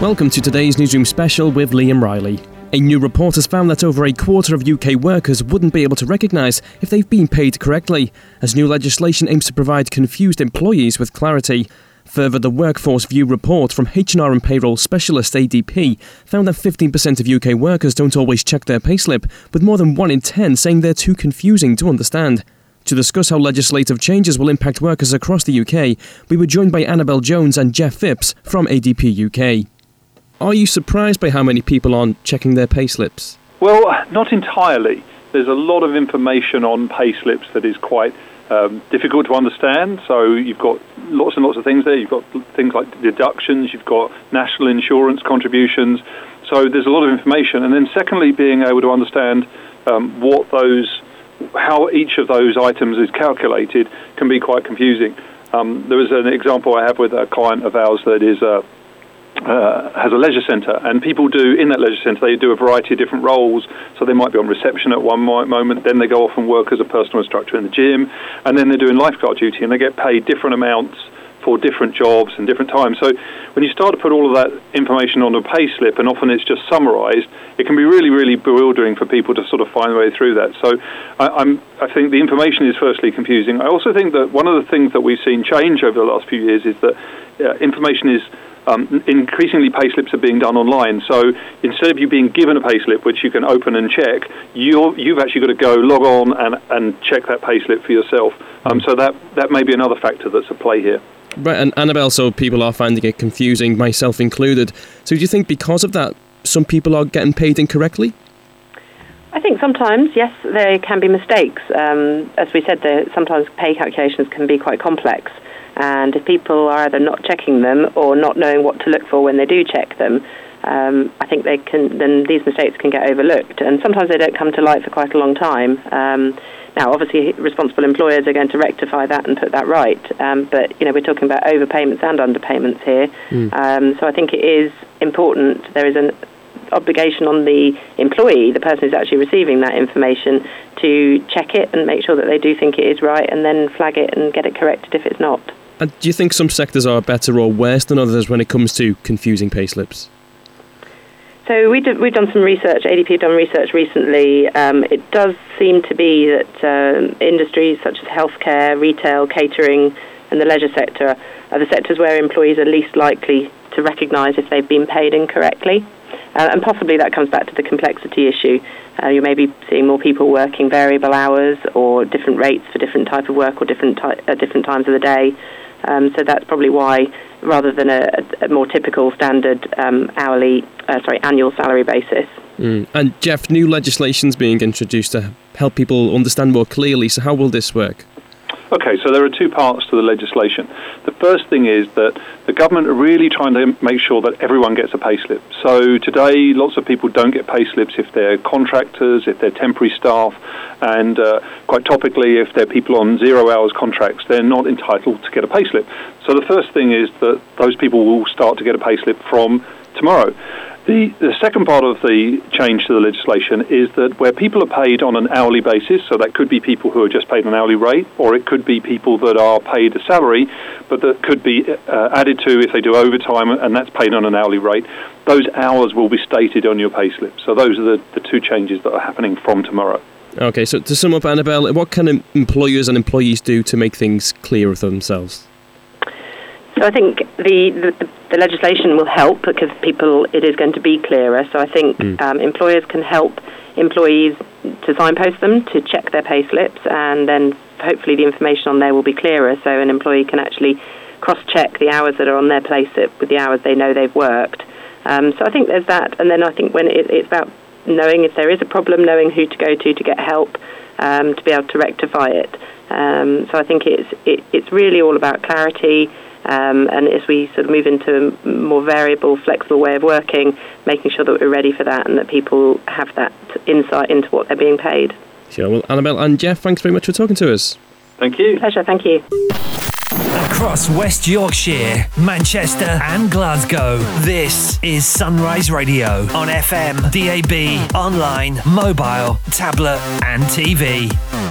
Welcome to today's Newsroom special with Liam Riley. A new report has found that over a quarter of UK workers wouldn't be able to recognise if they've been paid correctly, as new legislation aims to provide confused employees with clarity. Further, the Workforce View report from HR and Payroll Specialist ADP found that 15% of UK workers don't always check their payslip, with more than 1 in 10 saying they're too confusing to understand. To discuss how legislative changes will impact workers across the UK, we were joined by Annabel Jones and Jeff Phipps from ADP UK. Are you surprised by how many people aren't checking their payslips? Well, not entirely. There's a lot of information on payslips that is quite um, difficult to understand. So you've got lots and lots of things there. You've got things like deductions, you've got national insurance contributions. So there's a lot of information. And then secondly, being able to understand um, what those, how each of those items is calculated can be quite confusing. Um, there was an example I have with a client of ours that is a uh, has a leisure centre, and people do in that leisure centre they do a variety of different roles. So they might be on reception at one moment, then they go off and work as a personal instructor in the gym, and then they're doing lifeguard duty, and they get paid different amounts for different jobs and different times. So when you start to put all of that information on a pay slip, and often it's just summarised, it can be really, really bewildering for people to sort of find their way through that. So I, am I think the information is firstly confusing. I also think that one of the things that we've seen change over the last few years is that uh, information is um, increasingly payslips are being done online. So instead of you being given a payslip, which you can open and check, you have actually got to go log on and, and check that payslip for yourself. Um, so that, that may be another factor that's at play here. Right, and Annabel, so people are finding it confusing, myself included. So do you think because of that, some people are getting paid incorrectly? I think sometimes, yes, there can be mistakes. Um, as we said, sometimes pay calculations can be quite complex. And if people are either not checking them or not knowing what to look for when they do check them, um, I think they can. Then these mistakes can get overlooked, and sometimes they don't come to light for quite a long time. Um, now, obviously, responsible employers are going to rectify that and put that right. Um, but you know, we're talking about overpayments and underpayments here. Mm. so I think it is important. There is an obligation on the employee, the person who's actually receiving that information, to check it and make sure that they do think it is right, and then flag it and get it corrected if it's not. And do you think some sectors are better or worse than others when it comes to confusing payslips? So we we've done some research. ADP have done research recently. Um, it does seem to be that um, industries such as healthcare, retail, catering, and the leisure sector are the sectors where employees are least likely to recognise if they've been paid incorrectly. Uh, and possibly that comes back to the complexity issue. Uh, you may be seeing more people working variable hours or different rates for different type of work or different ty- different times of the day. Um, so that's probably why, rather than a, a more typical standard um, hourly, uh, sorry, annual salary basis. Mm. And Jeff, new legislation is being introduced to help people understand more clearly. So how will this work? Okay, so there are two parts to the legislation. The first thing is that the government are really trying to make sure that everyone gets a payslip. So today, lots of people don't get payslips if they're contractors, if they're temporary staff, and uh, quite topically, if they're people on zero hours contracts, they're not entitled to get a payslip. So the first thing is that those people will start to get a payslip from tomorrow. The, the second part of the change to the legislation is that where people are paid on an hourly basis, so that could be people who are just paid an hourly rate, or it could be people that are paid a salary, but that could be uh, added to if they do overtime, and that's paid on an hourly rate. Those hours will be stated on your payslip. So those are the, the two changes that are happening from tomorrow. Okay, so to sum up, Annabel, what can employers and employees do to make things clearer for themselves? So I think the, the, the, legislation will help because people it is going to be clearer. So I think mm. um, employers can help employees to signpost them to check their pay slips, and then hopefully the information on there will be clearer. So an employee can actually cross-check the hours that are on their pay slip with the hours they know they've worked. Um, so I think there's that, and then I think when it, it's about knowing if there is a problem, knowing who to go to to get help, um, to be able to rectify it. Um, so I think it's it, it's really all about clarity. Um, and as we sort of move into a more variable, flexible way of working, making sure that we're ready for that and that people have that insight into what they're being paid. Sure. Well, Annabel and Jeff, thanks very much for talking to us. Thank you. Pleasure. Thank you. Across West Yorkshire, Manchester, and Glasgow, this is Sunrise Radio on FM, DAB, online, mobile, tablet, and TV.